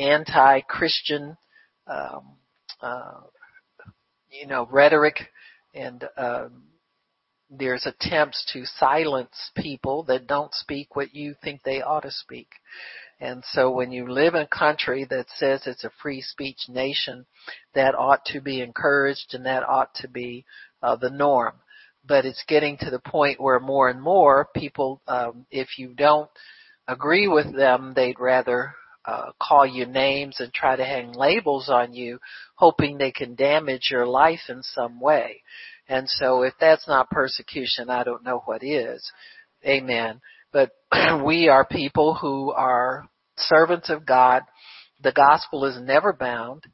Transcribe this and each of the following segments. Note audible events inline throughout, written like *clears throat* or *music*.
anti-Christian, um, uh, you know, rhetoric and um, there's attempts to silence people that don't speak what you think they ought to speak. And so when you live in a country that says it's a free speech nation, that ought to be encouraged and that ought to be uh, the norm. But it's getting to the point where more and more people, um, if you don't agree with them, they'd rather uh, call you names and try to hang labels on you, hoping they can damage your life in some way. And so if that's not persecution, I don't know what is. Amen. But *clears throat* we are people who are servants of God. The gospel is never bound.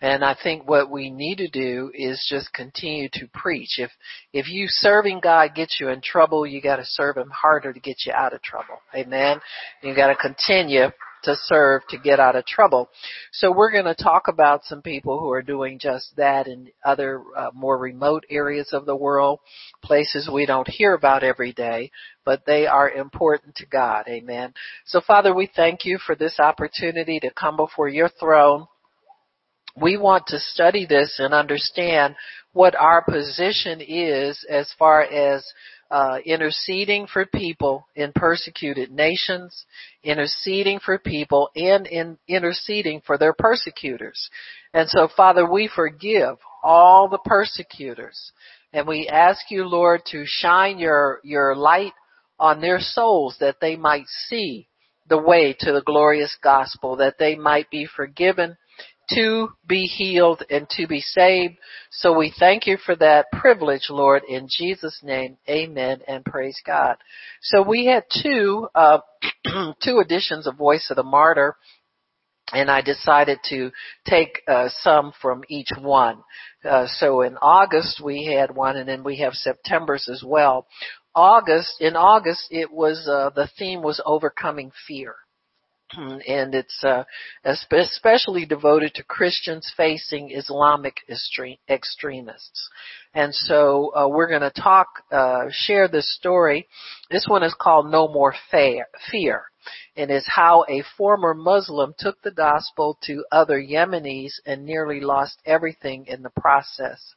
And I think what we need to do is just continue to preach. If, if you serving God gets you in trouble, you gotta serve Him harder to get you out of trouble. Amen. You gotta continue to serve to get out of trouble. So we're going to talk about some people who are doing just that in other uh, more remote areas of the world, places we don't hear about every day, but they are important to God. Amen. So Father, we thank you for this opportunity to come before your throne. We want to study this and understand what our position is as far as uh, interceding for people in persecuted nations, interceding for people, and in interceding for their persecutors. And so, Father, we forgive all the persecutors, and we ask you, Lord, to shine your your light on their souls that they might see the way to the glorious gospel, that they might be forgiven to be healed and to be saved. So we thank you for that privilege, Lord, in Jesus' name. Amen and praise God. So we had two, uh, *clears throat* two editions of Voice of the Martyr and I decided to take uh, some from each one. Uh, so in August we had one, and then we have September's as well. August in August it was uh, the theme was overcoming fear. *clears throat* and it's uh, especially devoted to Christians facing Islamic extremists. And so uh, we're going to talk, uh, share this story. This one is called No More Fear, and is how a former Muslim took the gospel to other Yemenis and nearly lost everything in the process.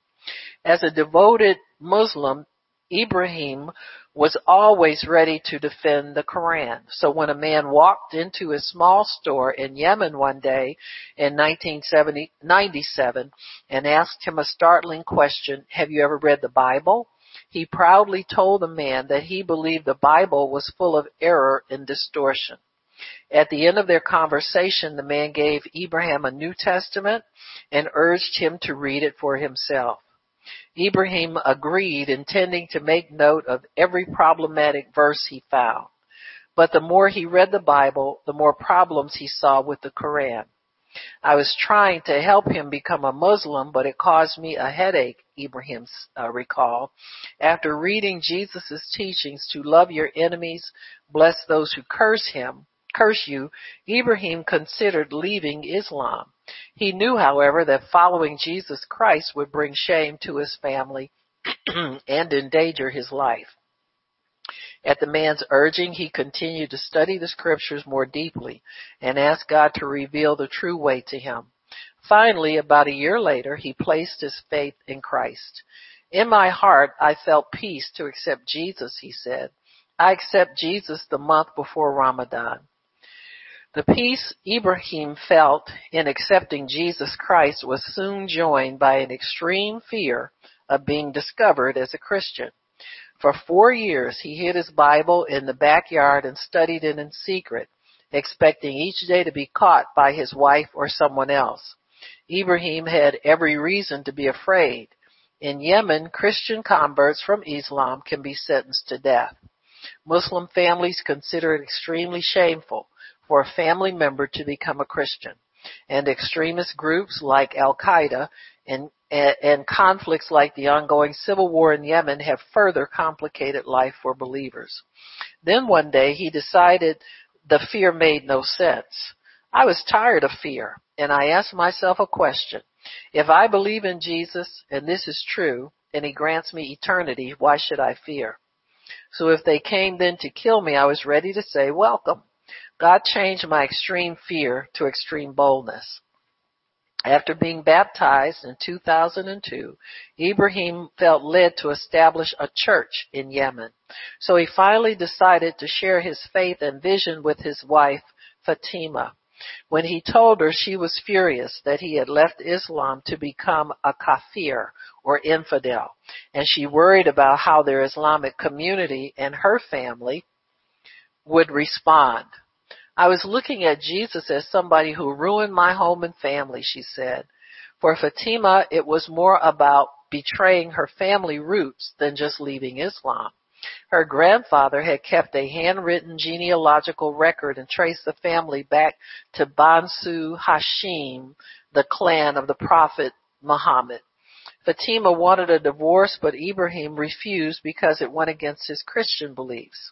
As a devoted Muslim, Ibrahim was always ready to defend the Quran. So when a man walked into a small store in Yemen one day in 1997 and asked him a startling question, have you ever read the Bible? He proudly told the man that he believed the Bible was full of error and distortion. At the end of their conversation, the man gave Ibrahim a New Testament and urged him to read it for himself. Ibrahim agreed, intending to make note of every problematic verse he found. But the more he read the Bible, the more problems he saw with the Quran. I was trying to help him become a Muslim, but it caused me a headache, Ibrahim uh, recalled. After reading Jesus' teachings to love your enemies, bless those who curse him, curse you, Ibrahim considered leaving Islam. He knew, however, that following Jesus Christ would bring shame to his family *clears throat* and endanger his life. At the man's urging, he continued to study the scriptures more deeply and asked God to reveal the true way to him. Finally, about a year later, he placed his faith in Christ. In my heart, I felt peace to accept Jesus, he said. I accept Jesus the month before Ramadan. The peace Ibrahim felt in accepting Jesus Christ was soon joined by an extreme fear of being discovered as a Christian. For four years he hid his Bible in the backyard and studied it in secret, expecting each day to be caught by his wife or someone else. Ibrahim had every reason to be afraid. In Yemen, Christian converts from Islam can be sentenced to death. Muslim families consider it extremely shameful for a family member to become a Christian. And extremist groups like Al Qaeda and, and conflicts like the ongoing civil war in Yemen have further complicated life for believers. Then one day he decided the fear made no sense. I was tired of fear and I asked myself a question. If I believe in Jesus and this is true and he grants me eternity, why should I fear? So if they came then to kill me, I was ready to say welcome. God changed my extreme fear to extreme boldness. After being baptized in 2002, Ibrahim felt led to establish a church in Yemen. So he finally decided to share his faith and vision with his wife, Fatima. When he told her, she was furious that he had left Islam to become a kafir or infidel, and she worried about how their Islamic community and her family would respond. I was looking at Jesus as somebody who ruined my home and family, she said. For Fatima, it was more about betraying her family roots than just leaving Islam. Her grandfather had kept a handwritten genealogical record and traced the family back to Banu Hashim, the clan of the Prophet Muhammad. Fatima wanted a divorce, but Ibrahim refused because it went against his Christian beliefs.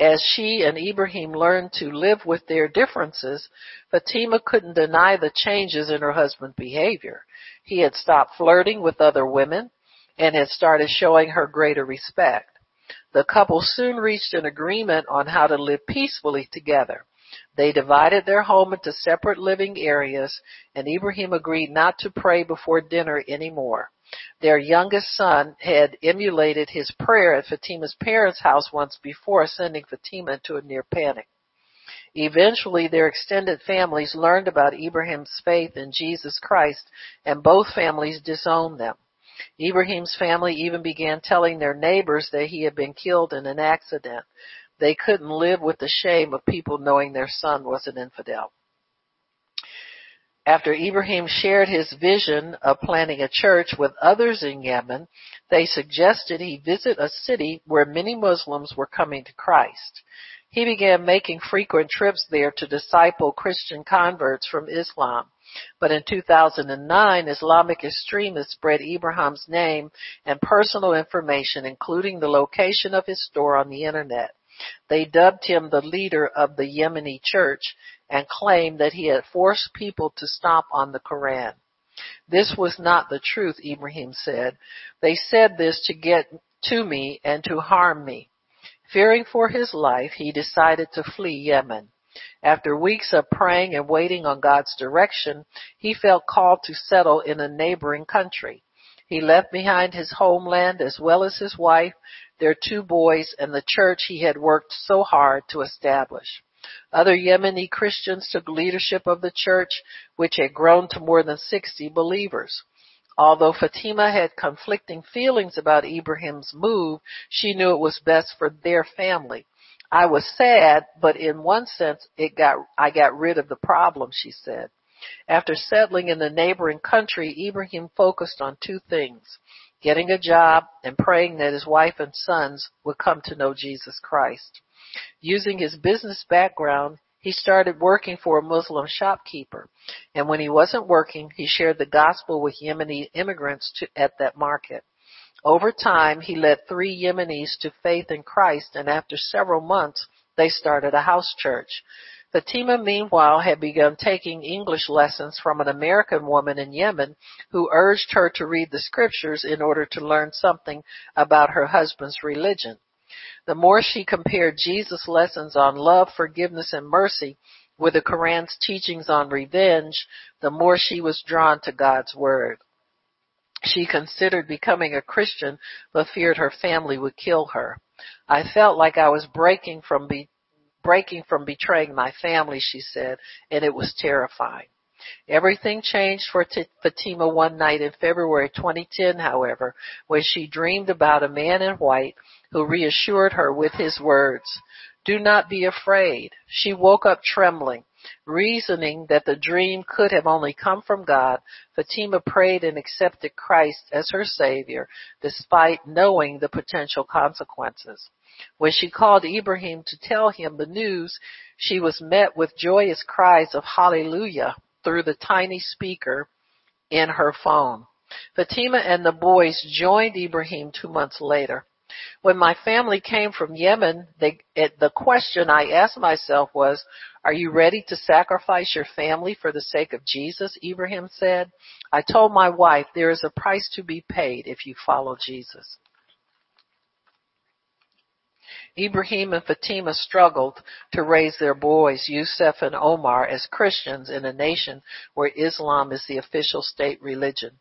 As she and Ibrahim learned to live with their differences, Fatima couldn't deny the changes in her husband's behavior. He had stopped flirting with other women and had started showing her greater respect. The couple soon reached an agreement on how to live peacefully together. They divided their home into separate living areas and Ibrahim agreed not to pray before dinner anymore. Their youngest son had emulated his prayer at Fatima's parents' house once before, sending Fatima into a near panic. Eventually, their extended families learned about Ibrahim's faith in Jesus Christ, and both families disowned them. Ibrahim's family even began telling their neighbors that he had been killed in an accident. They couldn't live with the shame of people knowing their son was an infidel. After Ibrahim shared his vision of planting a church with others in Yemen, they suggested he visit a city where many Muslims were coming to Christ. He began making frequent trips there to disciple Christian converts from Islam. But in 2009, Islamic extremists spread Ibrahim's name and personal information, including the location of his store on the internet. They dubbed him the leader of the Yemeni church and claimed that he had forced people to stomp on the Koran. This was not the truth, Ibrahim said. They said this to get to me and to harm me. Fearing for his life, he decided to flee Yemen. After weeks of praying and waiting on God's direction, he felt called to settle in a neighboring country. He left behind his homeland as well as his wife, their two boys, and the church he had worked so hard to establish. Other Yemeni Christians took leadership of the church, which had grown to more than 60 believers. Although Fatima had conflicting feelings about Ibrahim's move, she knew it was best for their family. I was sad, but in one sense it got I got rid of the problem, she said. After settling in the neighboring country, Ibrahim focused on two things getting a job and praying that his wife and sons would come to know Jesus Christ. Using his business background, he started working for a Muslim shopkeeper. And when he wasn't working, he shared the gospel with Yemeni immigrants to, at that market. Over time, he led three Yemenis to faith in Christ, and after several months, they started a house church. Fatima, meanwhile, had begun taking English lessons from an American woman in Yemen who urged her to read the scriptures in order to learn something about her husband's religion. The more she compared Jesus' lessons on love, forgiveness, and mercy with the Quran's teachings on revenge, the more she was drawn to God's Word. She considered becoming a Christian, but feared her family would kill her. I felt like I was breaking from be- breaking from betraying my family, she said, and it was terrifying. Everything changed for T- Fatima one night in February 2010, however, when she dreamed about a man in white who reassured her with his words, do not be afraid. She woke up trembling. Reasoning that the dream could have only come from God, Fatima prayed and accepted Christ as her Savior, despite knowing the potential consequences. When she called Ibrahim to tell him the news, she was met with joyous cries of hallelujah through the tiny speaker in her phone. Fatima and the boys joined Ibrahim two months later. When my family came from Yemen, they, it, the question I asked myself was, are you ready to sacrifice your family for the sake of Jesus? Ibrahim said. I told my wife there is a price to be paid if you follow Jesus. Ibrahim and Fatima struggled to raise their boys, Yusuf and Omar, as Christians in a nation where Islam is the official state religion.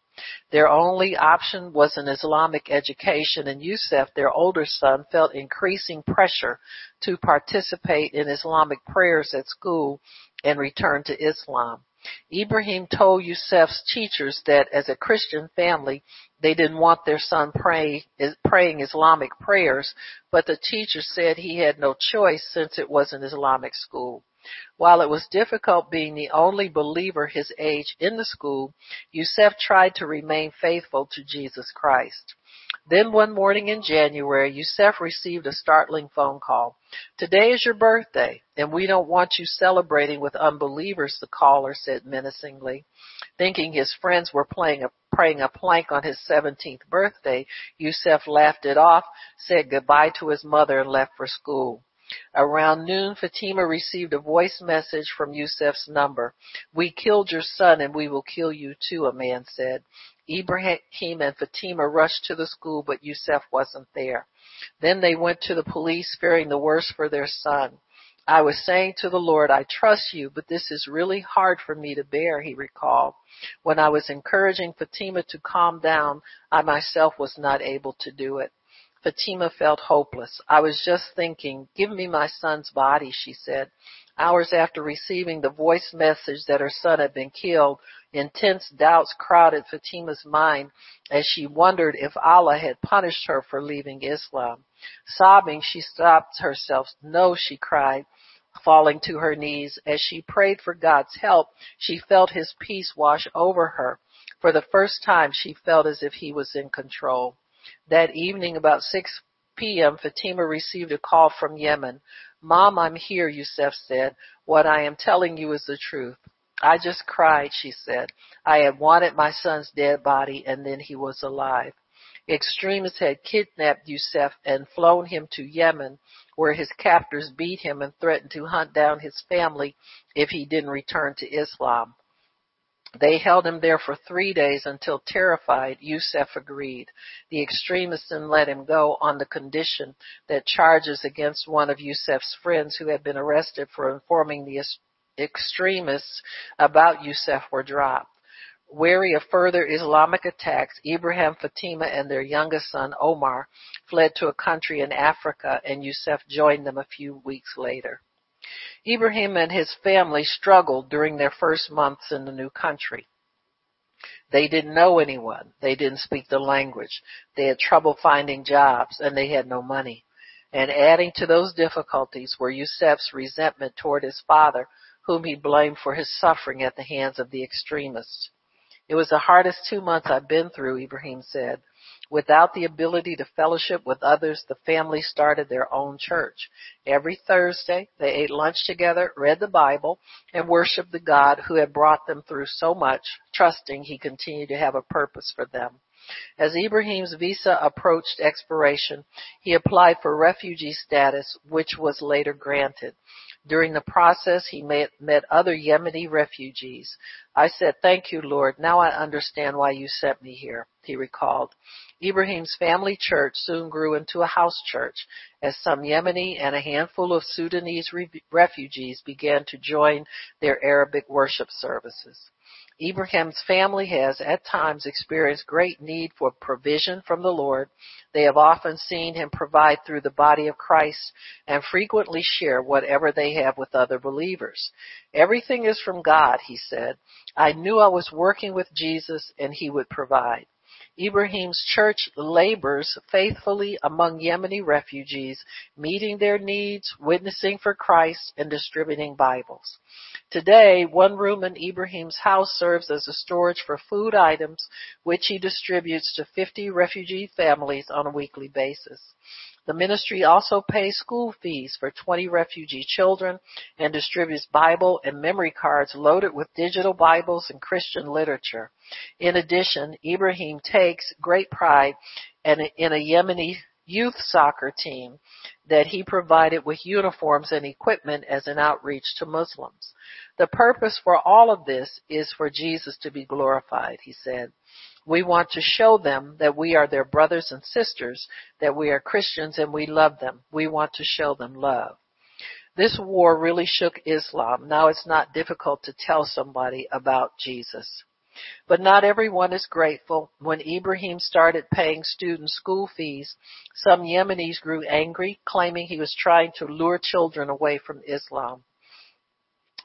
Their only option was an Islamic education and Yusuf, their older son, felt increasing pressure to participate in Islamic prayers at school and return to Islam. Ibrahim told Yusuf's teachers that as a Christian family, they didn't want their son pray, praying Islamic prayers, but the teacher said he had no choice since it was an Islamic school. While it was difficult being the only believer his age in the school, Yusef tried to remain faithful to Jesus Christ. Then one morning in January, Yusef received a startling phone call. Today is your birthday, and we don't want you celebrating with unbelievers, the caller said menacingly. Thinking his friends were playing a, praying a plank on his 17th birthday, Yusef laughed it off, said goodbye to his mother, and left for school. Around noon, Fatima received a voice message from Yusef's number. We killed your son and we will kill you too, a man said. Ibrahim and Fatima rushed to the school, but Yusef wasn't there. Then they went to the police, fearing the worst for their son. I was saying to the Lord, I trust you, but this is really hard for me to bear, he recalled. When I was encouraging Fatima to calm down, I myself was not able to do it. Fatima felt hopeless. I was just thinking, give me my son's body, she said. Hours after receiving the voice message that her son had been killed, intense doubts crowded Fatima's mind as she wondered if Allah had punished her for leaving Islam. Sobbing, she stopped herself. No, she cried, falling to her knees. As she prayed for God's help, she felt his peace wash over her. For the first time, she felt as if he was in control. That evening, about 6 p.m., Fatima received a call from Yemen. Mom, I'm here, Yusef said. What I am telling you is the truth. I just cried, she said. I had wanted my son's dead body and then he was alive. Extremists had kidnapped Yusef and flown him to Yemen where his captors beat him and threatened to hunt down his family if he didn't return to Islam. They held him there for three days until terrified, Yusuf agreed. The extremists then let him go on the condition that charges against one of Yusuf's friends who had been arrested for informing the extremists about Yusuf were dropped. Wary of further Islamic attacks, Ibrahim, Fatima, and their youngest son, Omar, fled to a country in Africa and Yusuf joined them a few weeks later. Ibrahim and his family struggled during their first months in the new country. They didn't know anyone. They didn't speak the language. They had trouble finding jobs and they had no money. And adding to those difficulties were Yusef's resentment toward his father, whom he blamed for his suffering at the hands of the extremists. It was the hardest two months I've been through, Ibrahim said. Without the ability to fellowship with others, the family started their own church. Every Thursday, they ate lunch together, read the Bible, and worshiped the God who had brought them through so much, trusting he continued to have a purpose for them. As Ibrahim's visa approached expiration, he applied for refugee status, which was later granted. During the process, he met, met other Yemeni refugees. I said, thank you, Lord. Now I understand why you sent me here, he recalled. Ibrahim's family church soon grew into a house church as some Yemeni and a handful of Sudanese re- refugees began to join their Arabic worship services. Ibrahim's family has at times experienced great need for provision from the Lord. They have often seen him provide through the body of Christ and frequently share whatever they have with other believers. Everything is from God, he said. I knew I was working with Jesus and he would provide. Ibrahim's church labors faithfully among Yemeni refugees, meeting their needs, witnessing for Christ, and distributing Bibles. Today, one room in Ibrahim's house serves as a storage for food items, which he distributes to 50 refugee families on a weekly basis. The ministry also pays school fees for 20 refugee children and distributes Bible and memory cards loaded with digital Bibles and Christian literature. In addition, Ibrahim takes great pride in a Yemeni youth soccer team that he provided with uniforms and equipment as an outreach to Muslims. The purpose for all of this is for Jesus to be glorified, he said. We want to show them that we are their brothers and sisters, that we are Christians and we love them. We want to show them love. This war really shook Islam. Now it's not difficult to tell somebody about Jesus. But not everyone is grateful. When Ibrahim started paying students school fees, some Yemenis grew angry, claiming he was trying to lure children away from Islam.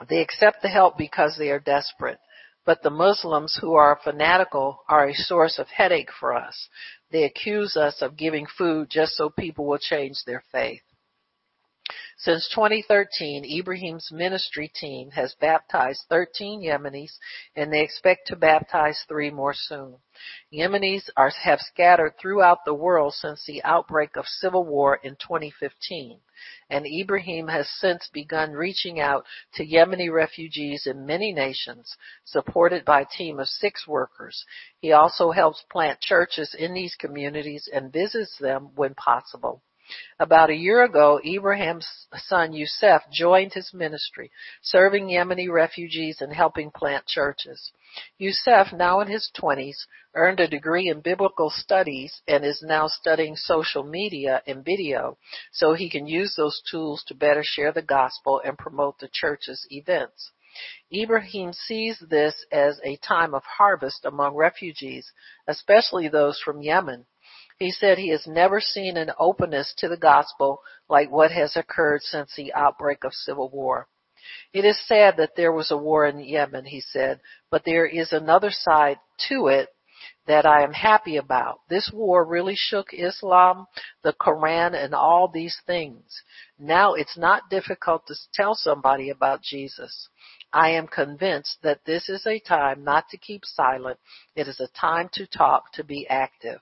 They accept the help because they are desperate. But the Muslims who are fanatical are a source of headache for us. They accuse us of giving food just so people will change their faith. Since 2013, Ibrahim's ministry team has baptized 13 Yemenis and they expect to baptize three more soon. Yemenis are, have scattered throughout the world since the outbreak of civil war in 2015 and Ibrahim has since begun reaching out to Yemeni refugees in many nations, supported by a team of six workers. He also helps plant churches in these communities and visits them when possible. About a year ago, Ibrahim's son Yusuf joined his ministry, serving Yemeni refugees and helping plant churches. Yusuf, now in his 20s, earned a degree in biblical studies and is now studying social media and video so he can use those tools to better share the gospel and promote the church's events. Ibrahim sees this as a time of harvest among refugees, especially those from Yemen. He said he has never seen an openness to the gospel like what has occurred since the outbreak of civil war. It is sad that there was a war in Yemen, he said, but there is another side to it that I am happy about. This war really shook Islam, the Quran, and all these things. Now it's not difficult to tell somebody about Jesus. I am convinced that this is a time not to keep silent. It is a time to talk, to be active.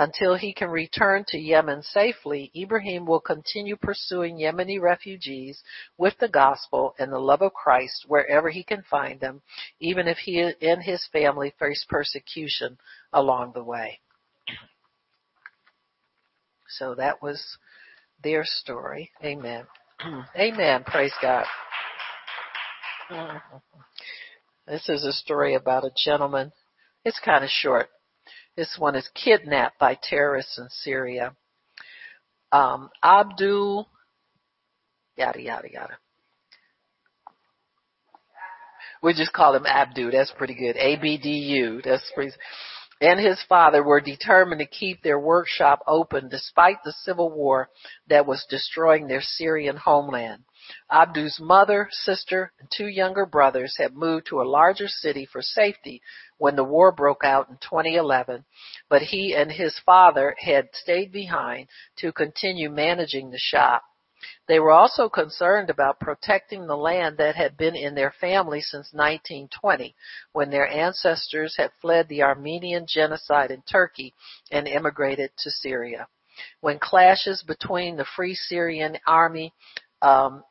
Until he can return to Yemen safely, Ibrahim will continue pursuing Yemeni refugees with the gospel and the love of Christ wherever he can find them, even if he and his family face persecution along the way. So that was their story. Amen. *clears throat* Amen. Praise God. Mm-hmm. This is a story about a gentleman. It's kind of short. This one is kidnapped by terrorists in Syria. Um, Abdul, yada, yada, yada. We just call him Abdu. That's pretty good. A-B-D-U. That's pretty, and his father were determined to keep their workshop open despite the civil war that was destroying their Syrian homeland. Abdu's mother, sister, and two younger brothers had moved to a larger city for safety when the war broke out in 2011, but he and his father had stayed behind to continue managing the shop. They were also concerned about protecting the land that had been in their family since 1920, when their ancestors had fled the Armenian genocide in Turkey and immigrated to Syria. When clashes between the Free Syrian Army um,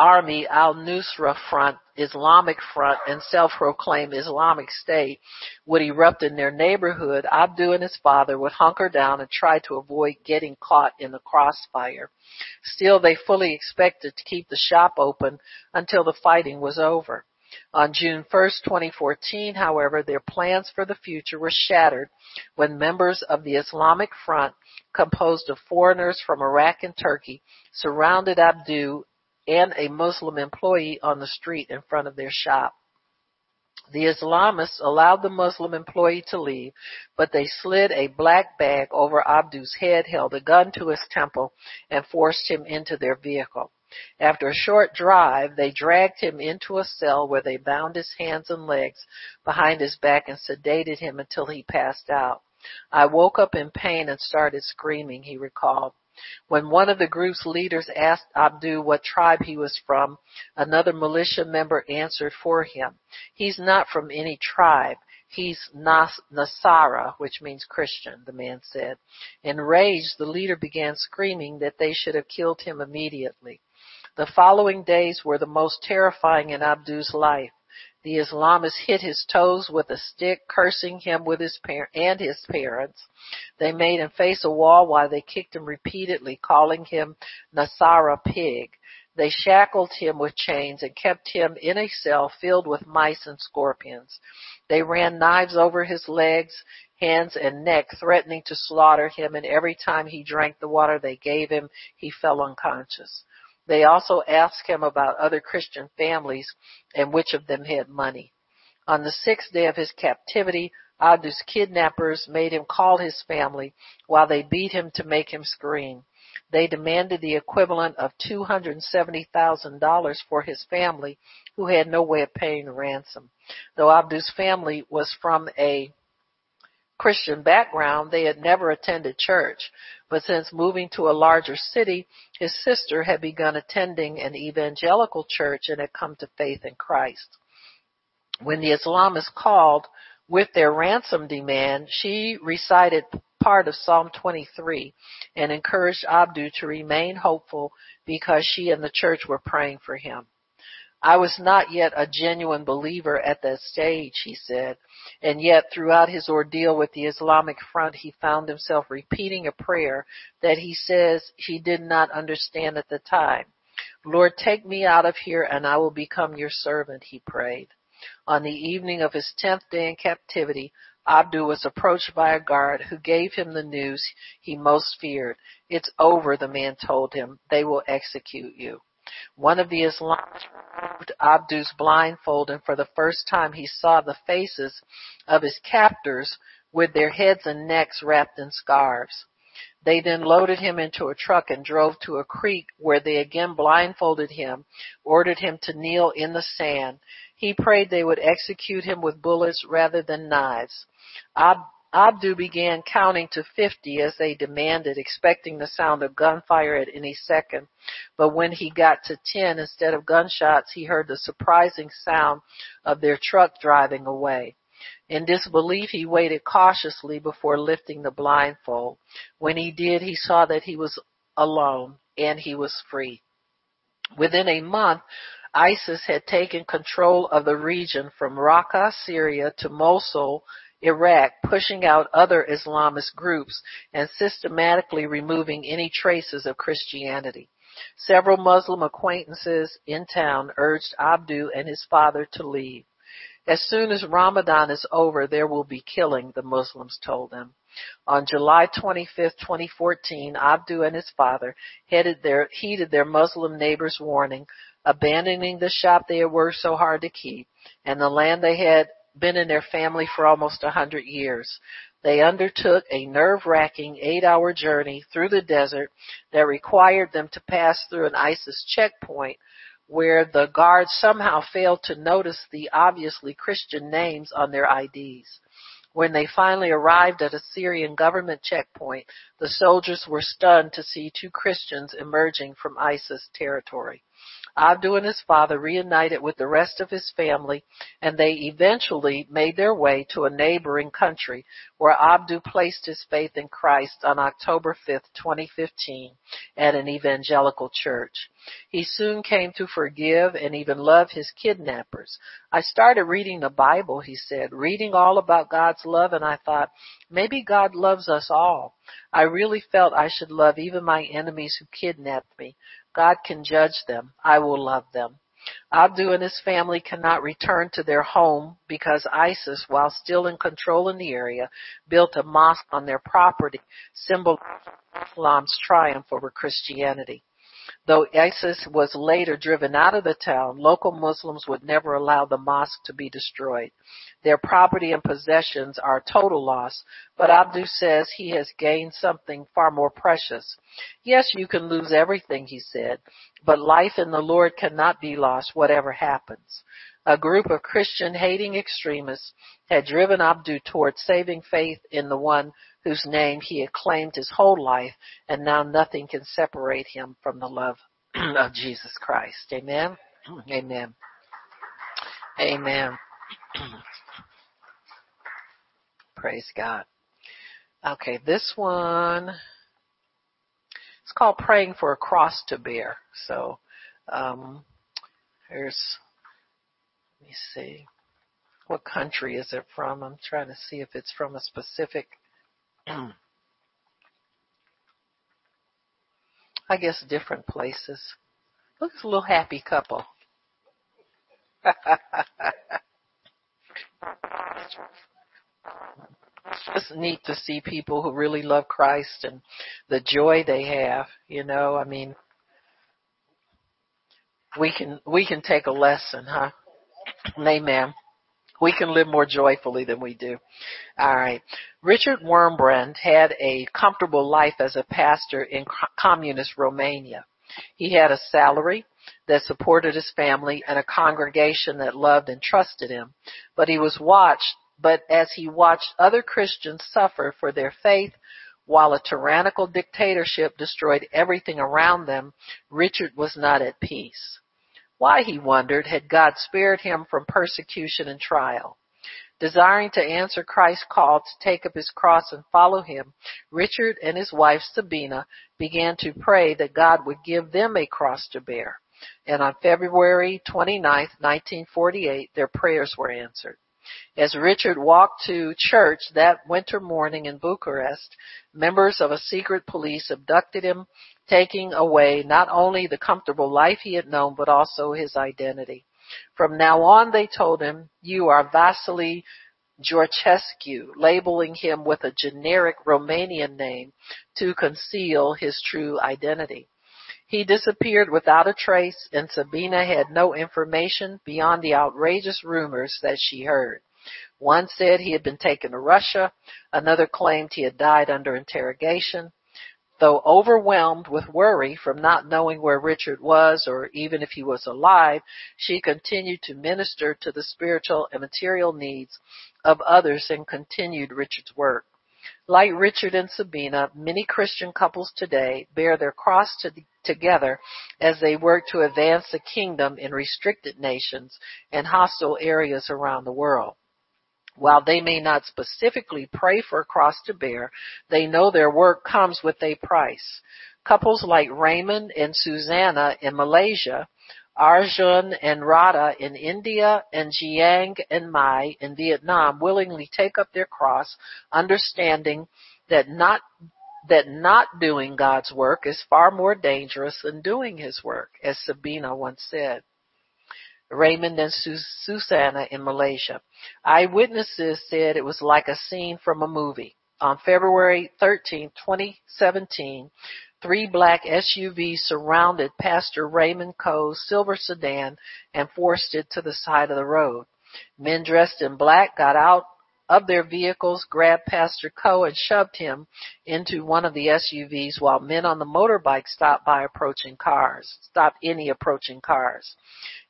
Army al-Nusra Front, Islamic Front, and self-proclaimed Islamic State would erupt in their neighborhood, Abdu and his father would hunker down and try to avoid getting caught in the crossfire. Still, they fully expected to keep the shop open until the fighting was over. On June 1, 2014, however, their plans for the future were shattered when members of the Islamic Front, composed of foreigners from Iraq and Turkey, surrounded Abdu and a Muslim employee on the street in front of their shop. The Islamists allowed the Muslim employee to leave, but they slid a black bag over Abdu's head, held a gun to his temple, and forced him into their vehicle. After a short drive, they dragged him into a cell where they bound his hands and legs behind his back and sedated him until he passed out. I woke up in pain and started screaming, he recalled. When one of the group's leaders asked Abdu what tribe he was from, another militia member answered for him. He's not from any tribe. He's Nas- Nasara, which means Christian, the man said. Enraged, the leader began screaming that they should have killed him immediately. The following days were the most terrifying in Abdu's life. The Islamists hit his toes with a stick, cursing him with his par- and his parents. They made him face a wall while they kicked him repeatedly, calling him Nasara pig. They shackled him with chains and kept him in a cell filled with mice and scorpions. They ran knives over his legs, hands, and neck, threatening to slaughter him, and every time he drank the water they gave him, he fell unconscious. They also asked him about other Christian families and which of them had money. On the sixth day of his captivity, Abdu's kidnappers made him call his family while they beat him to make him scream. They demanded the equivalent of $270,000 for his family who had no way of paying the ransom. Though Abdu's family was from a Christian background, they had never attended church. But since moving to a larger city, his sister had begun attending an evangelical church and had come to faith in Christ. When the Islamists called with their ransom demand, she recited part of Psalm 23 and encouraged Abdu to remain hopeful because she and the church were praying for him. I was not yet a genuine believer at that stage, he said, and yet throughout his ordeal with the Islamic Front, he found himself repeating a prayer that he says he did not understand at the time. Lord, take me out of here and I will become your servant, he prayed. On the evening of his tenth day in captivity, Abdu was approached by a guard who gave him the news he most feared. It's over, the man told him. They will execute you. One of the Islamists removed Abdu's blindfold and for the first time he saw the faces of his captors with their heads and necks wrapped in scarves. They then loaded him into a truck and drove to a creek where they again blindfolded him, ordered him to kneel in the sand. He prayed they would execute him with bullets rather than knives. Ab- Abdu began counting to 50 as they demanded, expecting the sound of gunfire at any second. But when he got to 10, instead of gunshots, he heard the surprising sound of their truck driving away. In disbelief, he waited cautiously before lifting the blindfold. When he did, he saw that he was alone and he was free. Within a month, ISIS had taken control of the region from Raqqa, Syria to Mosul, Iraq, pushing out other Islamist groups and systematically removing any traces of Christianity. Several Muslim acquaintances in town urged Abdu and his father to leave. As soon as Ramadan is over, there will be killing, the Muslims told them. On July 25, 2014, Abdu and his father headed their, heeded their Muslim neighbors' warning, abandoning the shop they had worked so hard to keep and the land they had been in their family for almost a hundred years. They undertook a nerve-wracking eight-hour journey through the desert that required them to pass through an ISIS checkpoint where the guards somehow failed to notice the obviously Christian names on their IDs. When they finally arrived at a Syrian government checkpoint, the soldiers were stunned to see two Christians emerging from ISIS territory. Abdu and his father reunited with the rest of his family and they eventually made their way to a neighboring country where Abdu placed his faith in Christ on October 5, 2015 at an evangelical church. He soon came to forgive and even love his kidnappers. I started reading the Bible, he said, reading all about God's love and I thought, maybe God loves us all. I really felt I should love even my enemies who kidnapped me. God can judge them. I will love them. Abdu and his family cannot return to their home because ISIS, while still in control in the area, built a mosque on their property, symbolizing Islam's triumph over Christianity. Though ISIS was later driven out of the town, local Muslims would never allow the mosque to be destroyed. Their property and possessions are a total loss, but Abdu says he has gained something far more precious. Yes, you can lose everything, he said, but life in the Lord cannot be lost whatever happens. A group of Christian hating extremists had driven Abdu toward saving faith in the one whose name he had claimed his whole life, and now nothing can separate him from the love *clears throat* of Jesus Christ. Amen. Amen. Amen. *clears throat* Praise God. Okay, this one it's called praying for a cross to bear. So um, here's let me see. What country is it from? I'm trying to see if it's from a specific I guess different places. Look at a little happy couple. *laughs* it's neat to see people who really love Christ and the joy they have. You know, I mean, we can we can take a lesson, huh? Amen. We can live more joyfully than we do. All right. Richard Wurmbrand had a comfortable life as a pastor in communist Romania. He had a salary that supported his family and a congregation that loved and trusted him. But he was watched, but as he watched other Christians suffer for their faith, while a tyrannical dictatorship destroyed everything around them, Richard was not at peace. Why, he wondered, had God spared him from persecution and trial? Desiring to answer Christ's call to take up his cross and follow him, Richard and his wife Sabina began to pray that God would give them a cross to bear. And on February 29, 1948, their prayers were answered. As Richard walked to church that winter morning in Bucharest, members of a secret police abducted him, taking away not only the comfortable life he had known, but also his identity. From now on, they told him, you are Vasile Georgescu, labeling him with a generic Romanian name to conceal his true identity. He disappeared without a trace and Sabina had no information beyond the outrageous rumors that she heard. One said he had been taken to Russia, another claimed he had died under interrogation, Though overwhelmed with worry from not knowing where Richard was or even if he was alive, she continued to minister to the spiritual and material needs of others and continued Richard's work. Like Richard and Sabina, many Christian couples today bear their cross to, together as they work to advance the kingdom in restricted nations and hostile areas around the world. While they may not specifically pray for a cross to bear, they know their work comes with a price. Couples like Raymond and Susanna in Malaysia, Arjun and Radha in India, and Jiang and Mai in Vietnam willingly take up their cross, understanding that not that not doing God's work is far more dangerous than doing his work, as Sabina once said. Raymond and Susanna in Malaysia. Eyewitnesses said it was like a scene from a movie. On February 13, 2017, three black SUVs surrounded Pastor Raymond Koh's silver sedan and forced it to the side of the road. Men dressed in black got out of their vehicles, grabbed Pastor Koh and shoved him into one of the SUVs while men on the motorbike stopped by approaching cars, stopped any approaching cars.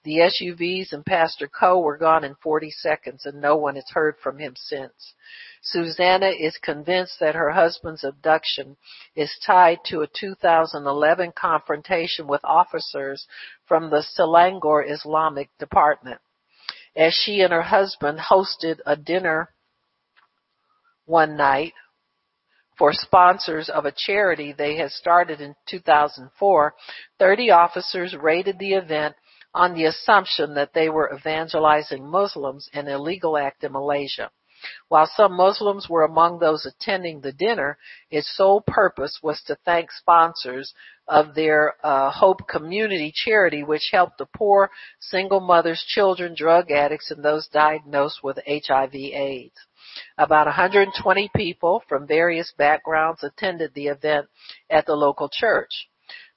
The SUVs and Pastor Koh were gone in 40 seconds and no one has heard from him since. Susanna is convinced that her husband's abduction is tied to a 2011 confrontation with officers from the Selangor Islamic Department. As she and her husband hosted a dinner one night for sponsors of a charity they had started in 2004, 30 officers raided the event on the assumption that they were evangelizing Muslims, an illegal act in Malaysia. While some Muslims were among those attending the dinner, its sole purpose was to thank sponsors of their uh, Hope Community charity, which helped the poor, single mothers, children, drug addicts, and those diagnosed with HIV/AIDS. About 120 people from various backgrounds attended the event at the local church.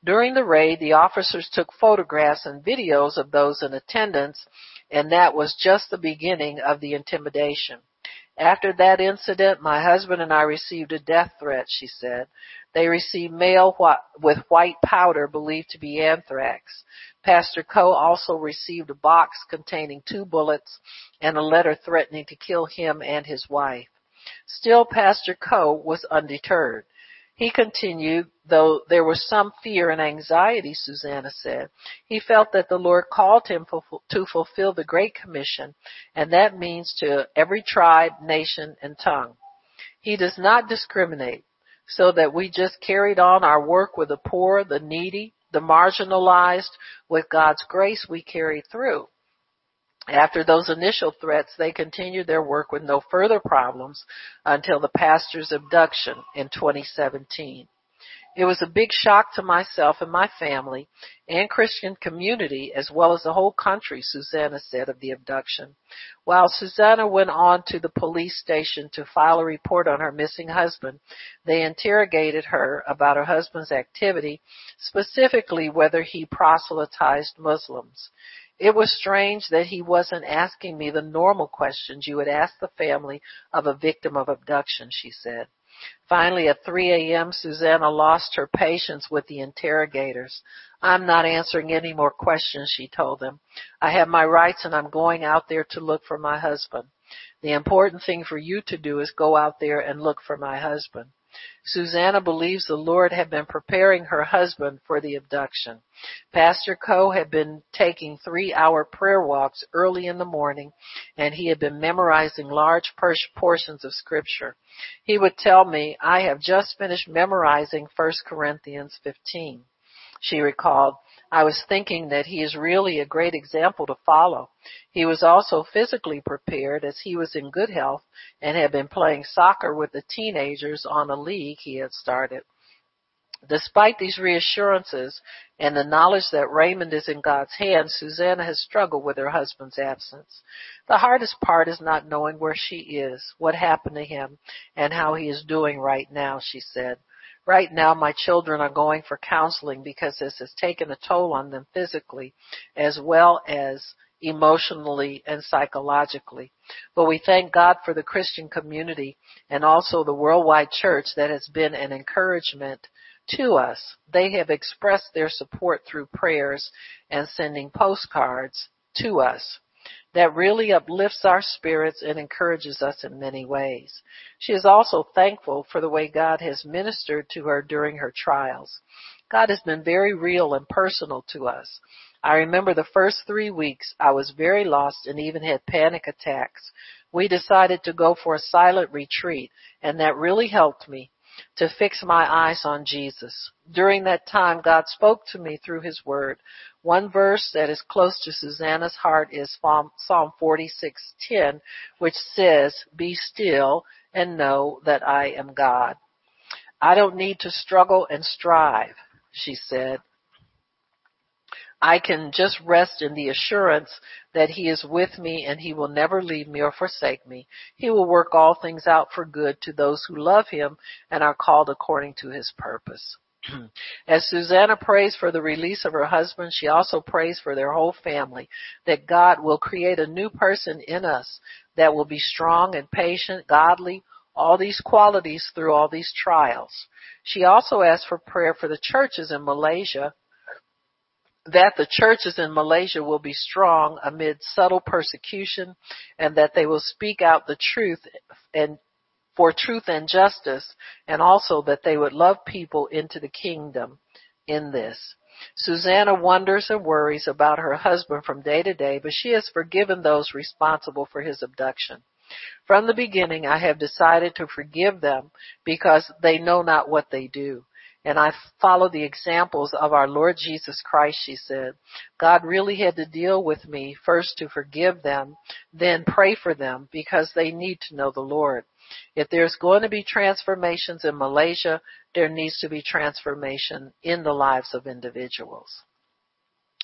During the raid, the officers took photographs and videos of those in attendance, and that was just the beginning of the intimidation. After that incident, my husband and I received a death threat, she said. They received mail with white powder believed to be anthrax. Pastor Koh also received a box containing two bullets and a letter threatening to kill him and his wife. Still, Pastor Koh was undeterred. He continued, though there was some fear and anxiety, Susanna said. He felt that the Lord called him to fulfill the Great Commission, and that means to every tribe, nation, and tongue. He does not discriminate, so that we just carried on our work with the poor, the needy, the marginalized. With God's grace, we carried through. After those initial threats, they continued their work with no further problems until the pastor's abduction in 2017. It was a big shock to myself and my family and Christian community as well as the whole country, Susanna said of the abduction. While Susanna went on to the police station to file a report on her missing husband, they interrogated her about her husband's activity, specifically whether he proselytized Muslims. It was strange that he wasn't asking me the normal questions you would ask the family of a victim of abduction, she said. Finally, at 3 a.m., Susanna lost her patience with the interrogators. I'm not answering any more questions, she told them. I have my rights and I'm going out there to look for my husband. The important thing for you to do is go out there and look for my husband. Susanna believes the Lord had been preparing her husband for the abduction. Pastor Koh had been taking three hour prayer walks early in the morning and he had been memorizing large portions of scripture. He would tell me, I have just finished memorizing 1 Corinthians 15. She recalled, I was thinking that he is really a great example to follow. He was also physically prepared as he was in good health and had been playing soccer with the teenagers on a league he had started. Despite these reassurances and the knowledge that Raymond is in God's hands, Susanna has struggled with her husband's absence. The hardest part is not knowing where she is, what happened to him, and how he is doing right now, she said. Right now my children are going for counseling because this has taken a toll on them physically as well as emotionally and psychologically. But we thank God for the Christian community and also the worldwide church that has been an encouragement to us. They have expressed their support through prayers and sending postcards to us that really uplifts our spirits and encourages us in many ways. She is also thankful for the way God has ministered to her during her trials. God has been very real and personal to us. I remember the first three weeks I was very lost and even had panic attacks. We decided to go for a silent retreat and that really helped me to fix my eyes on Jesus. During that time, God spoke to me through His Word. One verse that is close to Susanna's heart is Psalm 46:10, which says, "Be still and know that I am God." I don't need to struggle and strive, she said. I can just rest in the assurance that He is with me and He will never leave me or forsake me. He will work all things out for good to those who love Him and are called according to His purpose. *clears throat* As Susanna prays for the release of her husband, she also prays for their whole family, that God will create a new person in us that will be strong and patient, godly, all these qualities through all these trials. She also asks for prayer for the churches in Malaysia that the churches in Malaysia will be strong amid subtle persecution and that they will speak out the truth and for truth and justice and also that they would love people into the kingdom in this. Susanna wonders and worries about her husband from day to day, but she has forgiven those responsible for his abduction. From the beginning, I have decided to forgive them because they know not what they do and I follow the examples of our Lord Jesus Christ, she said. God really had to deal with me first to forgive them, then pray for them because they need to know the Lord. If there's going to be transformations in Malaysia, there needs to be transformation in the lives of individuals.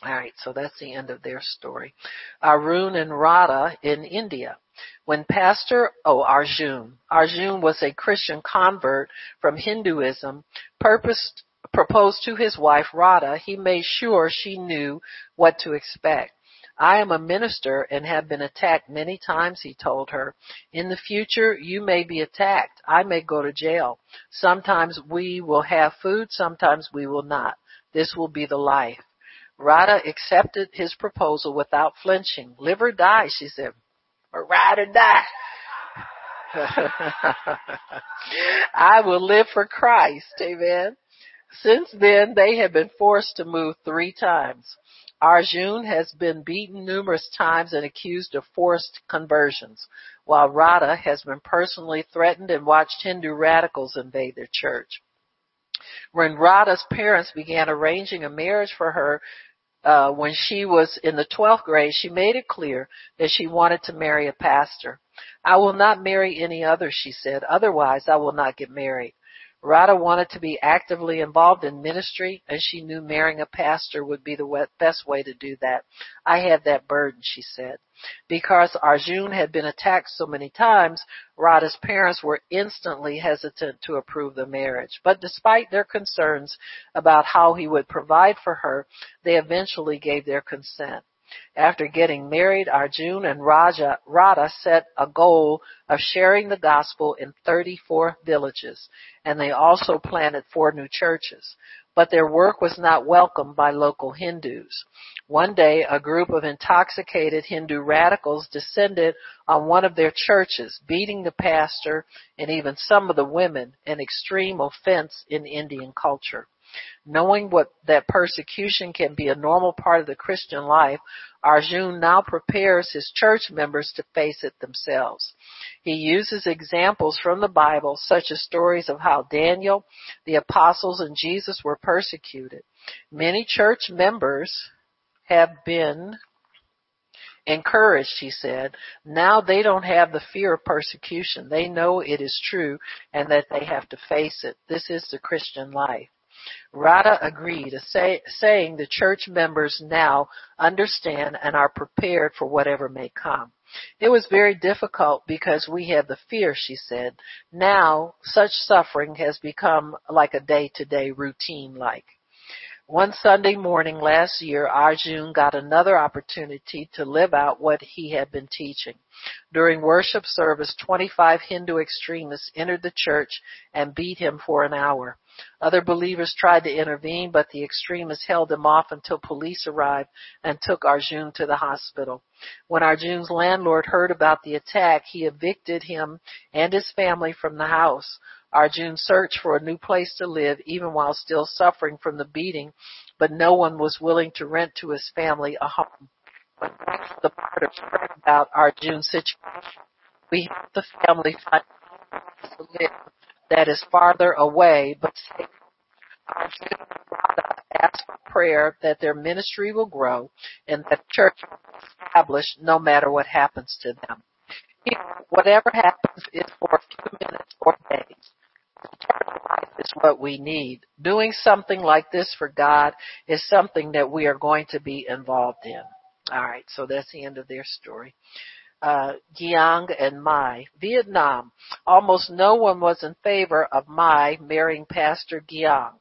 Alright, so that's the end of their story. Arun and Radha in India. When Pastor, oh, Arjun, Arjun was a Christian convert from Hinduism, purposed, proposed to his wife Radha, he made sure she knew what to expect. I am a minister and have been attacked many times, he told her. In the future, you may be attacked. I may go to jail. Sometimes we will have food, sometimes we will not. This will be the life. Radha accepted his proposal without flinching. Live or die, she said or ride or die. *laughs* I will live for Christ. Amen. Since then, they have been forced to move three times. Arjun has been beaten numerous times and accused of forced conversions, while Radha has been personally threatened and watched Hindu radicals invade their church. When Radha's parents began arranging a marriage for her, uh, when she was in the 12th grade, she made it clear that she wanted to marry a pastor. I will not marry any other, she said. Otherwise, I will not get married. Radha wanted to be actively involved in ministry and she knew marrying a pastor would be the best way to do that. I had that burden, she said. Because Arjun had been attacked so many times, Radha's parents were instantly hesitant to approve the marriage. But despite their concerns about how he would provide for her, they eventually gave their consent. After getting married, Arjun and Raja, Radha set a goal of sharing the gospel in 34 villages, and they also planted four new churches. But their work was not welcomed by local Hindus. One day, a group of intoxicated Hindu radicals descended on one of their churches, beating the pastor and even some of the women, an extreme offense in Indian culture. Knowing what that persecution can be a normal part of the Christian life, Arjun now prepares his church members to face it themselves. He uses examples from the Bible, such as stories of how Daniel, the apostles, and Jesus were persecuted. Many church members have been encouraged, he said. Now they don't have the fear of persecution. They know it is true and that they have to face it. This is the Christian life. Radha agreed, say, saying the church members now understand and are prepared for whatever may come. It was very difficult because we had the fear, she said. Now, such suffering has become like a day-to-day routine like. One Sunday morning last year, Arjun got another opportunity to live out what he had been teaching. During worship service, 25 Hindu extremists entered the church and beat him for an hour. Other believers tried to intervene, but the extremists held them off until police arrived and took Arjun to the hospital. When Arjun's landlord heard about the attack, he evicted him and his family from the house. Arjun searched for a new place to live even while still suffering from the beating, but no one was willing to rent to his family a home. When the part heard about Arjun's situation, we helped the family find a place to live that is farther away but and Radha ask for prayer that their ministry will grow and that church will be established no matter what happens to them. Whatever happens is for a few minutes or days life is what we need. Doing something like this for God is something that we are going to be involved in. Alright, so that's the end of their story. Uh, Giang and Mai. Vietnam. Almost no one was in favor of Mai marrying Pastor Giang.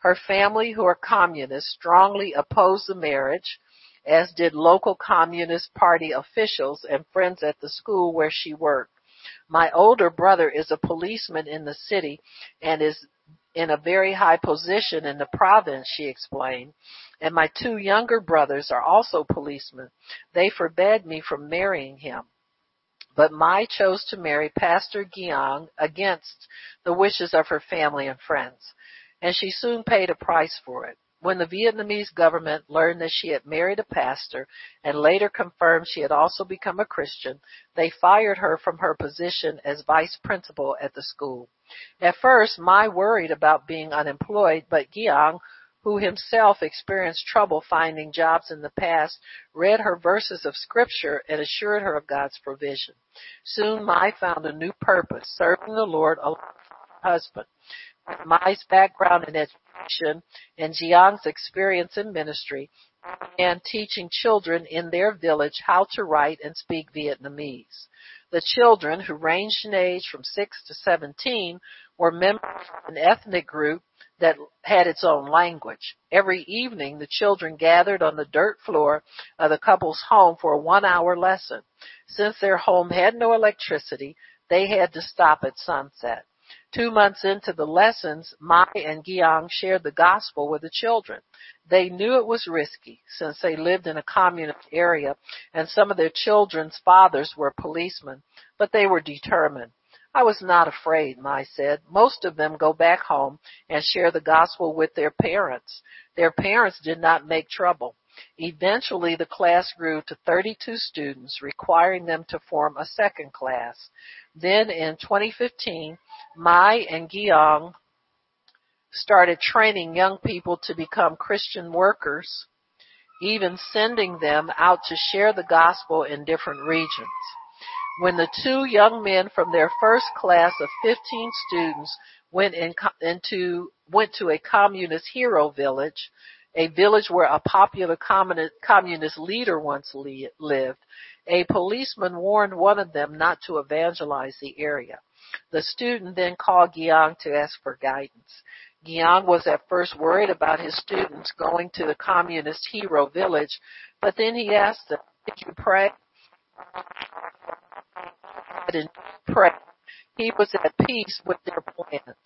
Her family, who are communists, strongly opposed the marriage, as did local Communist Party officials and friends at the school where she worked. My older brother is a policeman in the city and is in a very high position in the province, she explained. And my two younger brothers are also policemen. They forbade me from marrying him. But Mai chose to marry Pastor Giang against the wishes of her family and friends. And she soon paid a price for it. When the Vietnamese government learned that she had married a pastor and later confirmed she had also become a Christian, they fired her from her position as vice principal at the school. At first, Mai worried about being unemployed, but Giang, who himself experienced trouble finding jobs in the past, read her verses of scripture and assured her of God's provision. Soon Mai found a new purpose, serving the Lord along with her husband. With Mai's background in education and Giang's experience in ministry and teaching children in their village how to write and speak Vietnamese. The children, who ranged in age from 6 to 17, were members of an ethnic group that had its own language. Every evening, the children gathered on the dirt floor of the couple's home for a one hour lesson. Since their home had no electricity, they had to stop at sunset. Two months into the lessons, Mai and Giang shared the gospel with the children. They knew it was risky since they lived in a communist area and some of their children's fathers were policemen, but they were determined. I was not afraid, Mai said. Most of them go back home and share the gospel with their parents. Their parents did not make trouble. Eventually the class grew to 32 students, requiring them to form a second class. Then in 2015, Mai and Giang started training young people to become Christian workers, even sending them out to share the gospel in different regions. When the two young men from their first class of 15 students went in, into went to a communist hero village, a village where a popular communist leader once lived, a policeman warned one of them not to evangelize the area. The student then called Giang to ask for guidance. Giang was at first worried about his students going to the communist hero village, but then he asked them, did you pray? And pray. He was at peace with their plans.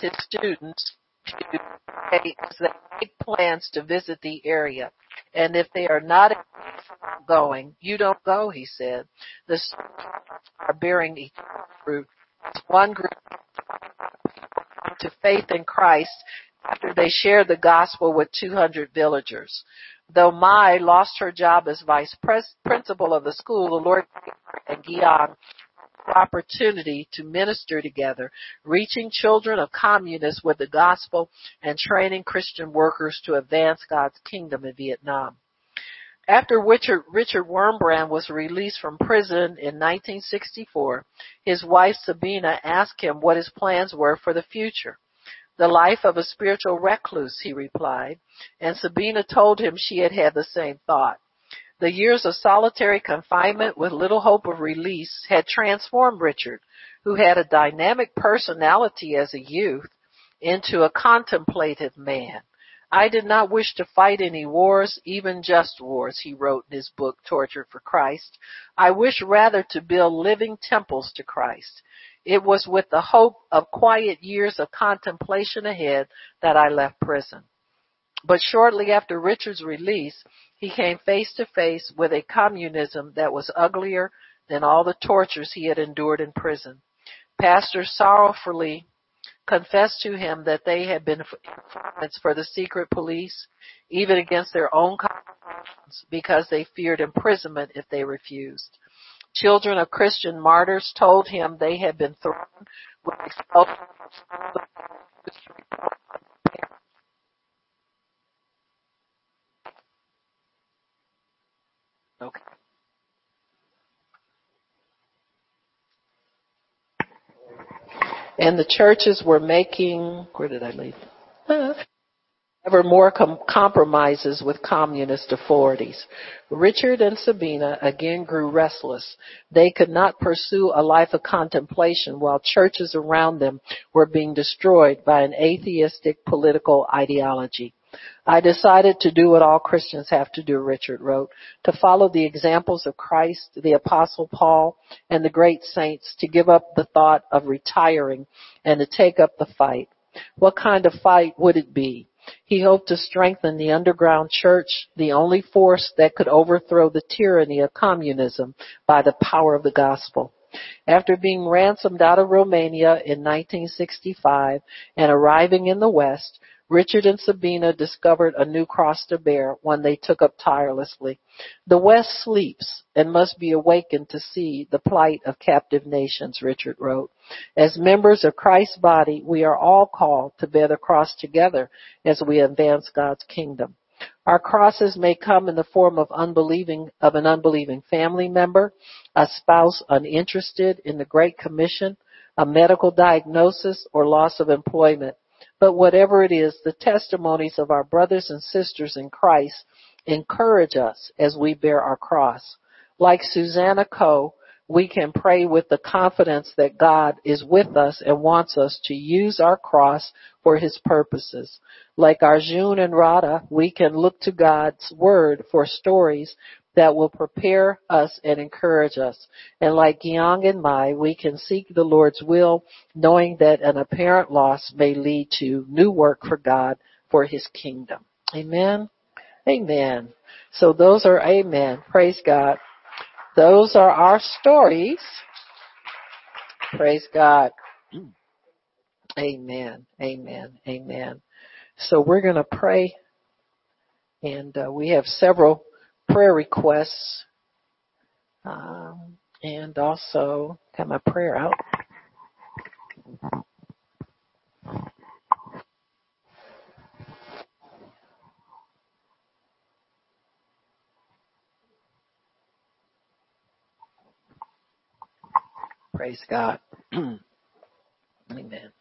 His students to pray as they make plans to visit the area. And if they are not going, you don't go, he said. The students are bearing each fruit. One group to faith in Christ after they shared the gospel with 200 villagers. Though Mai lost her job as vice pres- principal of the school, the Lord and Giang opportunity to minister together, reaching children of communists with the gospel and training Christian workers to advance God's kingdom in Vietnam. After Richard, Richard Wurmbrand was released from prison in 1964, his wife Sabina asked him what his plans were for the future. The life of a spiritual recluse, he replied, and Sabina told him she had had the same thought. The years of solitary confinement with little hope of release had transformed Richard, who had a dynamic personality as a youth, into a contemplative man. I did not wish to fight any wars, even just wars, he wrote in his book, Tortured for Christ. I wish rather to build living temples to Christ. It was with the hope of quiet years of contemplation ahead that I left prison. But shortly after Richard's release, he came face to face with a communism that was uglier than all the tortures he had endured in prison. Pastors sorrowfully confessed to him that they had been informants for the secret police, even against their own conscience, because they feared imprisonment if they refused. Children of Christian martyrs told him they had been thrown with Okay. And the churches were making, where did I leave? Ah. Ever more com- compromises with communist authorities. Richard and Sabina again grew restless. They could not pursue a life of contemplation while churches around them were being destroyed by an atheistic political ideology. I decided to do what all Christians have to do, Richard wrote, to follow the examples of Christ, the apostle Paul, and the great saints to give up the thought of retiring and to take up the fight. What kind of fight would it be? He hoped to strengthen the underground church, the only force that could overthrow the tyranny of communism by the power of the gospel. After being ransomed out of Romania in 1965 and arriving in the West, Richard and Sabina discovered a new cross to bear, one they took up tirelessly. The West sleeps and must be awakened to see the plight of captive nations, Richard wrote. As members of Christ's body, we are all called to bear the cross together as we advance God's kingdom. Our crosses may come in the form of unbelieving, of an unbelieving family member, a spouse uninterested in the Great Commission, a medical diagnosis, or loss of employment. But whatever it is, the testimonies of our brothers and sisters in Christ encourage us as we bear our cross. Like Susanna Koh, we can pray with the confidence that God is with us and wants us to use our cross for His purposes. Like Arjun and Radha, we can look to God's Word for stories that will prepare us and encourage us. And like Giang and Mai, we can seek the Lord's will, knowing that an apparent loss may lead to new work for God for His kingdom. Amen. Amen. So those are amen. Praise God. Those are our stories. Praise God. Amen. Amen. Amen. So we're going to pray and uh, we have several prayer requests. Um, and also got my prayer out. Praise God. *clears throat* Amen.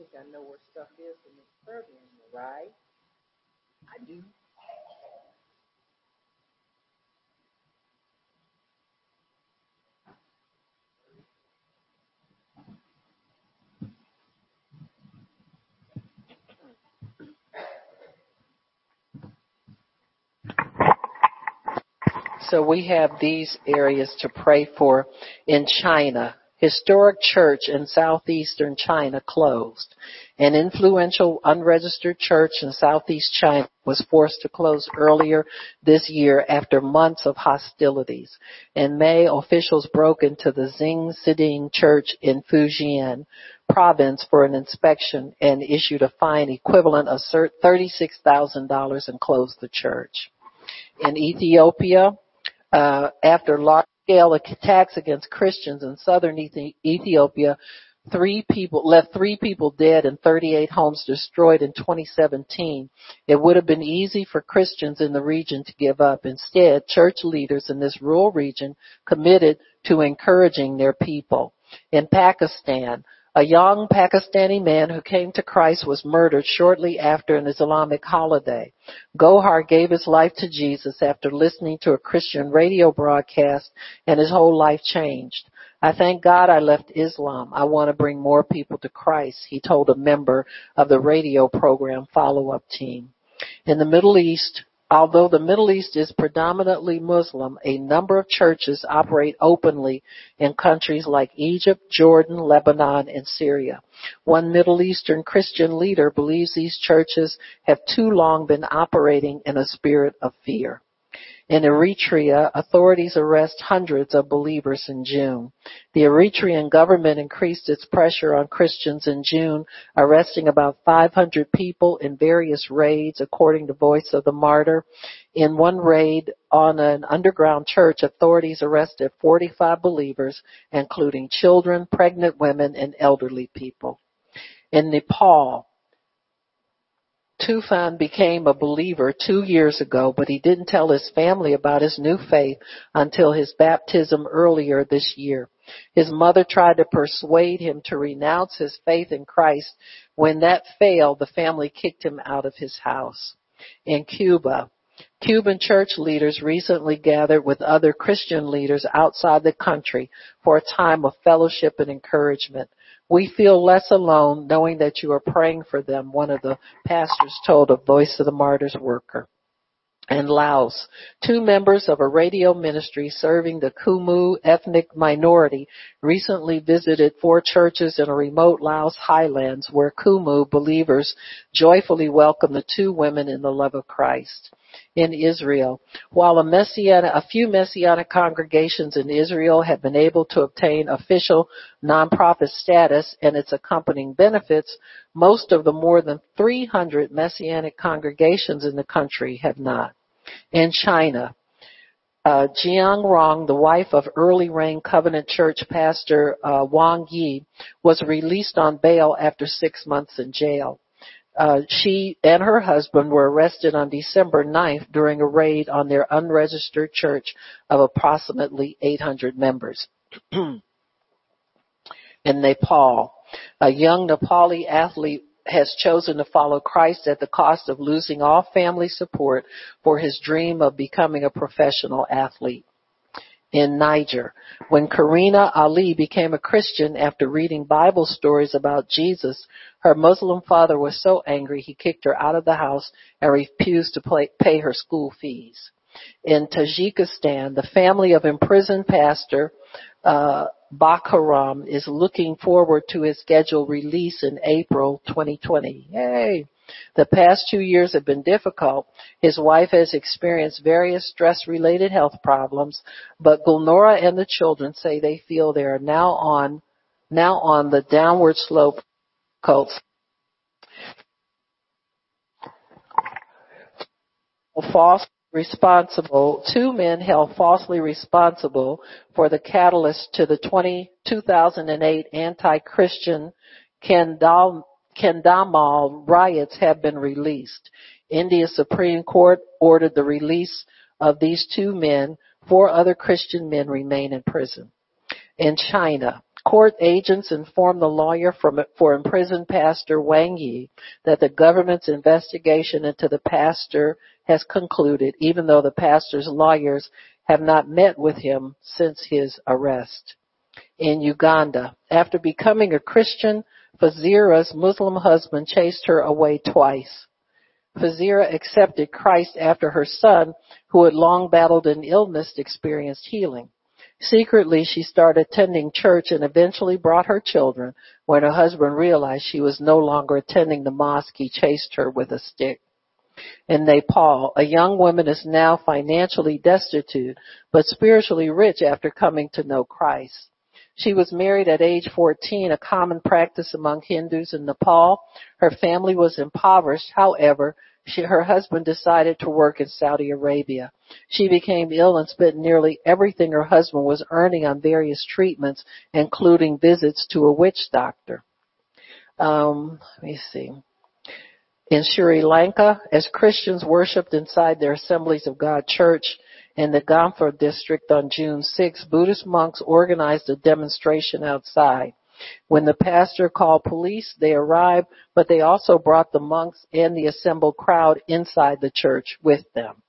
Think I know where stuff is in this program, right? I do. So we have these areas to pray for in China. Historic church in southeastern China closed. An influential unregistered church in southeast China was forced to close earlier this year after months of hostilities. In May, officials broke into the Xing Siding Church in Fujian province for an inspection and issued a fine equivalent of $36,000 and closed the church. In Ethiopia, uh, after large scale attacks against Christians in southern Ethiopia, three people left three people dead and 38 homes destroyed in 2017. It would have been easy for Christians in the region to give up. Instead, church leaders in this rural region committed to encouraging their people. In Pakistan, a young Pakistani man who came to Christ was murdered shortly after an Islamic holiday. Gohar gave his life to Jesus after listening to a Christian radio broadcast and his whole life changed. I thank God I left Islam. I want to bring more people to Christ, he told a member of the radio program follow-up team. In the Middle East, Although the Middle East is predominantly Muslim, a number of churches operate openly in countries like Egypt, Jordan, Lebanon, and Syria. One Middle Eastern Christian leader believes these churches have too long been operating in a spirit of fear. In Eritrea, authorities arrest hundreds of believers in June. The Eritrean government increased its pressure on Christians in June, arresting about 500 people in various raids, according to Voice of the Martyr. In one raid on an underground church, authorities arrested 45 believers, including children, pregnant women, and elderly people. In Nepal, Tufan became a believer two years ago, but he didn't tell his family about his new faith until his baptism earlier this year. His mother tried to persuade him to renounce his faith in Christ. When that failed, the family kicked him out of his house. In Cuba, Cuban church leaders recently gathered with other Christian leaders outside the country for a time of fellowship and encouragement. We feel less alone knowing that you are praying for them, one of the pastors told a Voice of the Martyrs worker. In Laos, two members of a radio ministry serving the Khmu ethnic minority recently visited four churches in a remote Laos highlands where Khmu believers joyfully welcome the two women in the love of Christ in Israel. While a, messianic, a few messianic congregations in Israel have been able to obtain official nonprofit status and its accompanying benefits, most of the more than 300 messianic congregations in the country have not. In China, uh, Jiang Rong, the wife of Early Rain Covenant Church pastor uh, Wang Yi, was released on bail after six months in jail. Uh, she and her husband were arrested on December 9th during a raid on their unregistered church of approximately 800 members. *clears throat* in Nepal, a young Nepali athlete has chosen to follow Christ at the cost of losing all family support for his dream of becoming a professional athlete in Niger. When Karina Ali became a Christian after reading Bible stories about Jesus, her Muslim father was so angry he kicked her out of the house and refused to pay her school fees. In Tajikistan, the family of imprisoned pastor uh, Bakhrom is looking forward to his scheduled release in April 2020. Yay! The past two years have been difficult. His wife has experienced various stress related health problems, but Gulnora and the children say they feel they are now on, now on the downward slope cults. False responsible, two men held falsely responsible for the catalyst to the 20, 2008 anti-Christian Kandal, Kandhamal riots have been released. India's Supreme Court ordered the release of these two men. Four other Christian men remain in prison. In China, court agents informed the lawyer for imprisoned pastor Wang Yi that the government's investigation into the pastor has concluded, even though the pastor's lawyers have not met with him since his arrest. In Uganda, after becoming a Christian, Fazira's Muslim husband chased her away twice. Fazira accepted Christ after her son, who had long battled an illness, experienced healing. Secretly, she started attending church and eventually brought her children. When her husband realized she was no longer attending the mosque, he chased her with a stick in Nepal. A young woman is now financially destitute, but spiritually rich after coming to know Christ. She was married at age 14, a common practice among Hindus in Nepal. Her family was impoverished. However, she, her husband decided to work in Saudi Arabia. She became ill and spent nearly everything her husband was earning on various treatments, including visits to a witch doctor. Um, let me see. In Sri Lanka, as Christians worshipped inside their Assemblies of God church in the Gampaha district on June 6, Buddhist monks organized a demonstration outside. When the pastor called police, they arrived, but they also brought the monks and the assembled crowd inside the church with them.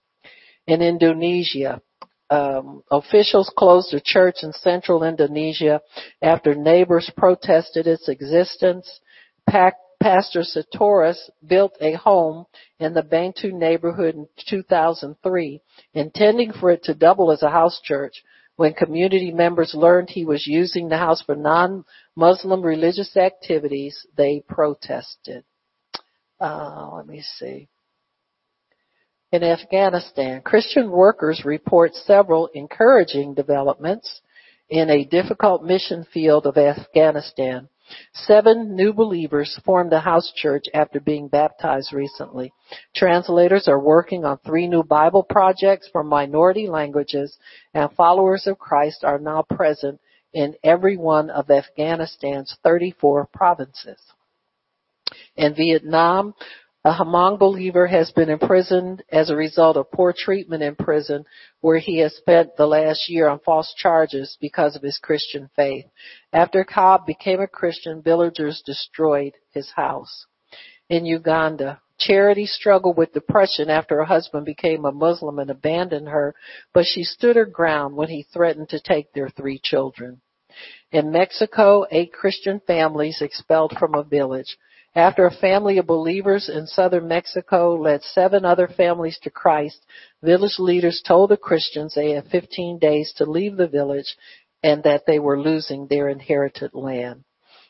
In Indonesia, um, officials closed a church in central Indonesia after neighbors protested its existence. Pastor Sitorus built a home in the Bantul neighborhood in 2003, intending for it to double as a house church. When community members learned he was using the house for non-Muslim religious activities, they protested. Uh, let me see. In Afghanistan, Christian workers report several encouraging developments in a difficult mission field of Afghanistan. Seven new believers formed a house church after being baptized recently. Translators are working on three new Bible projects for minority languages and followers of Christ are now present in every one of Afghanistan's 34 provinces. In Vietnam, a Hmong believer has been imprisoned as a result of poor treatment in prison where he has spent the last year on false charges because of his Christian faith. After Cobb became a Christian, villagers destroyed his house. In Uganda, Charity struggled with depression after her husband became a Muslim and abandoned her, but she stood her ground when he threatened to take their three children. In Mexico, eight Christian families expelled from a village. After a family of believers in southern Mexico led seven other families to Christ, village leaders told the Christians they had 15 days to leave the village and that they were losing their inherited land.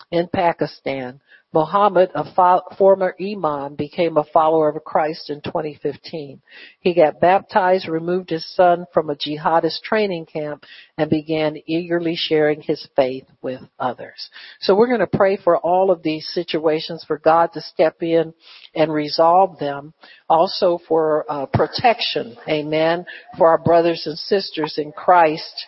In Pakistan, Muhammad, a fo- former imam, became a follower of Christ in 2015. He got baptized, removed his son from a jihadist training camp, and began eagerly sharing his faith with others. So we're going to pray for all of these situations for God to step in and resolve them. Also for uh, protection, amen, for our brothers and sisters in Christ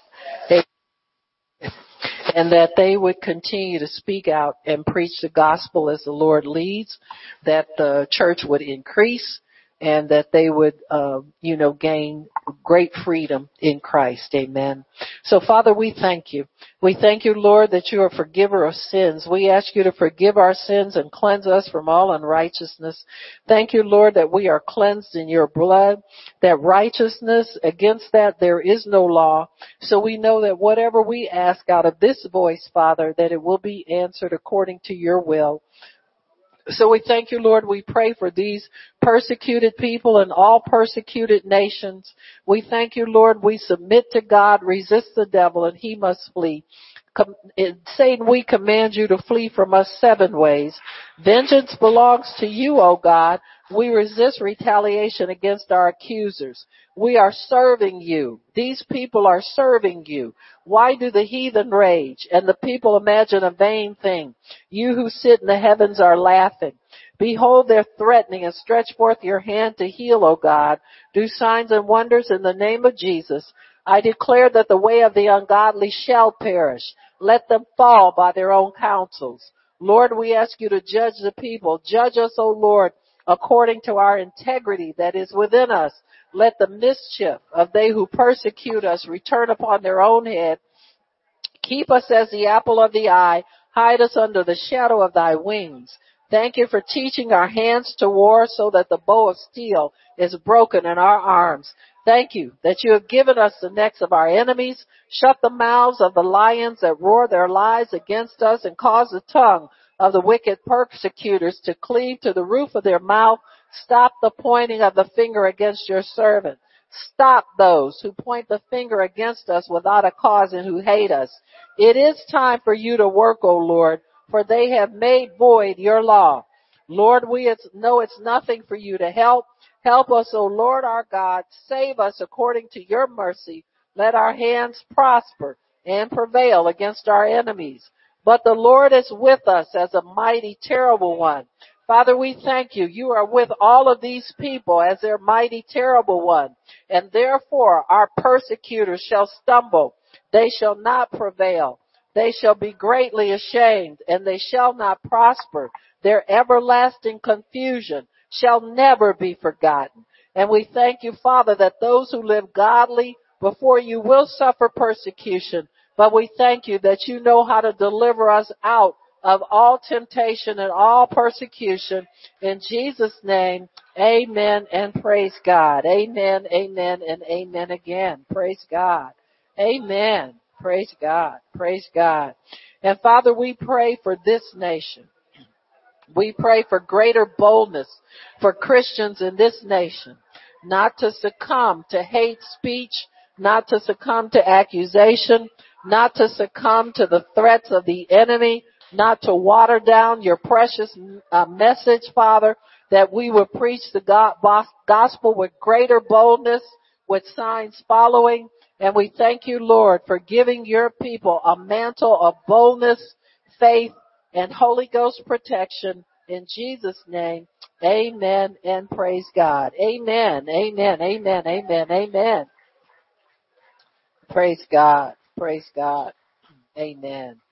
and that they would continue to speak out and preach the gospel as the Lord leads, that the church would increase, and that they would, uh, you know, gain great freedom in Christ. Amen. So Father, we thank you. We thank you, Lord, that you are forgiver of sins. We ask you to forgive our sins and cleanse us from all unrighteousness. Thank you, Lord, that we are cleansed in your blood, that righteousness, against that there is no law. So we know that whatever we ask out of this voice, Father, that it will be answered according to your will. So we thank you, Lord. We pray for these persecuted people and all persecuted nations. We thank you, Lord. We submit to God, resist the devil, and he must flee. Com- Satan, we command you to flee from us seven ways. Vengeance belongs to you, O God. We resist retaliation against our accusers. We are serving you. These people are serving you. Why do the heathen rage and the people imagine a vain thing? You who sit in the heavens are laughing. Behold, they're threatening and stretch forth your hand to heal, O God. Do signs and wonders in the name of Jesus. I declare that the way of the ungodly shall perish. Let them fall by their own counsels. Lord, we ask you to judge the people. Judge us, O Lord, according to our integrity that is within us. Let the mischief of they who persecute us return upon their own head. Keep us as the apple of the eye. Hide us under the shadow of thy wings. Thank you for teaching our hands to war so that the bow of steel is broken in our arms. Thank you that you have given us the necks of our enemies. Shut the mouths of the lions that roar their lies against us and cause the tongue of the wicked persecutors to cleave to the roof of their mouth. Stop the pointing of the finger against your servant. Stop those who point the finger against us without a cause and who hate us. It is time for you to work, O Lord, for they have made void your law. Lord, we know it's nothing for you to help. Help us, O Lord our God. Save us according to your mercy. Let our hands prosper and prevail against our enemies. But the Lord is with us as a mighty, terrible one. Father, we thank you. You are with all of these people as their mighty, terrible one. And therefore our persecutors shall stumble. They shall not prevail. They shall be greatly ashamed and they shall not prosper. Their everlasting confusion shall never be forgotten. And we thank you, Father, that those who live godly before you will suffer persecution, but we thank you that you know how to deliver us out of all temptation and all persecution. In Jesus' name, amen and praise God. Amen, amen, and amen again. Praise God. Amen. Praise God. Praise God. And Father, we pray for this nation. We pray for greater boldness for Christians in this nation, not to succumb to hate speech, not to succumb to accusation, not to succumb to the threats of the enemy, not to water down your precious uh, message, Father, that we would preach the gospel with greater boldness, with signs following. And we thank you, Lord, for giving your people a mantle of boldness, faith, and Holy Ghost protection in Jesus' name. Amen and praise God. Amen. Amen. Amen. Amen. Amen. Praise God. Praise God. Amen.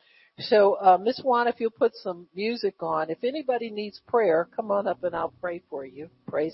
So, uh, Miss Juan, if you'll put some music on, if anybody needs prayer, come on up and I'll pray for you. Praise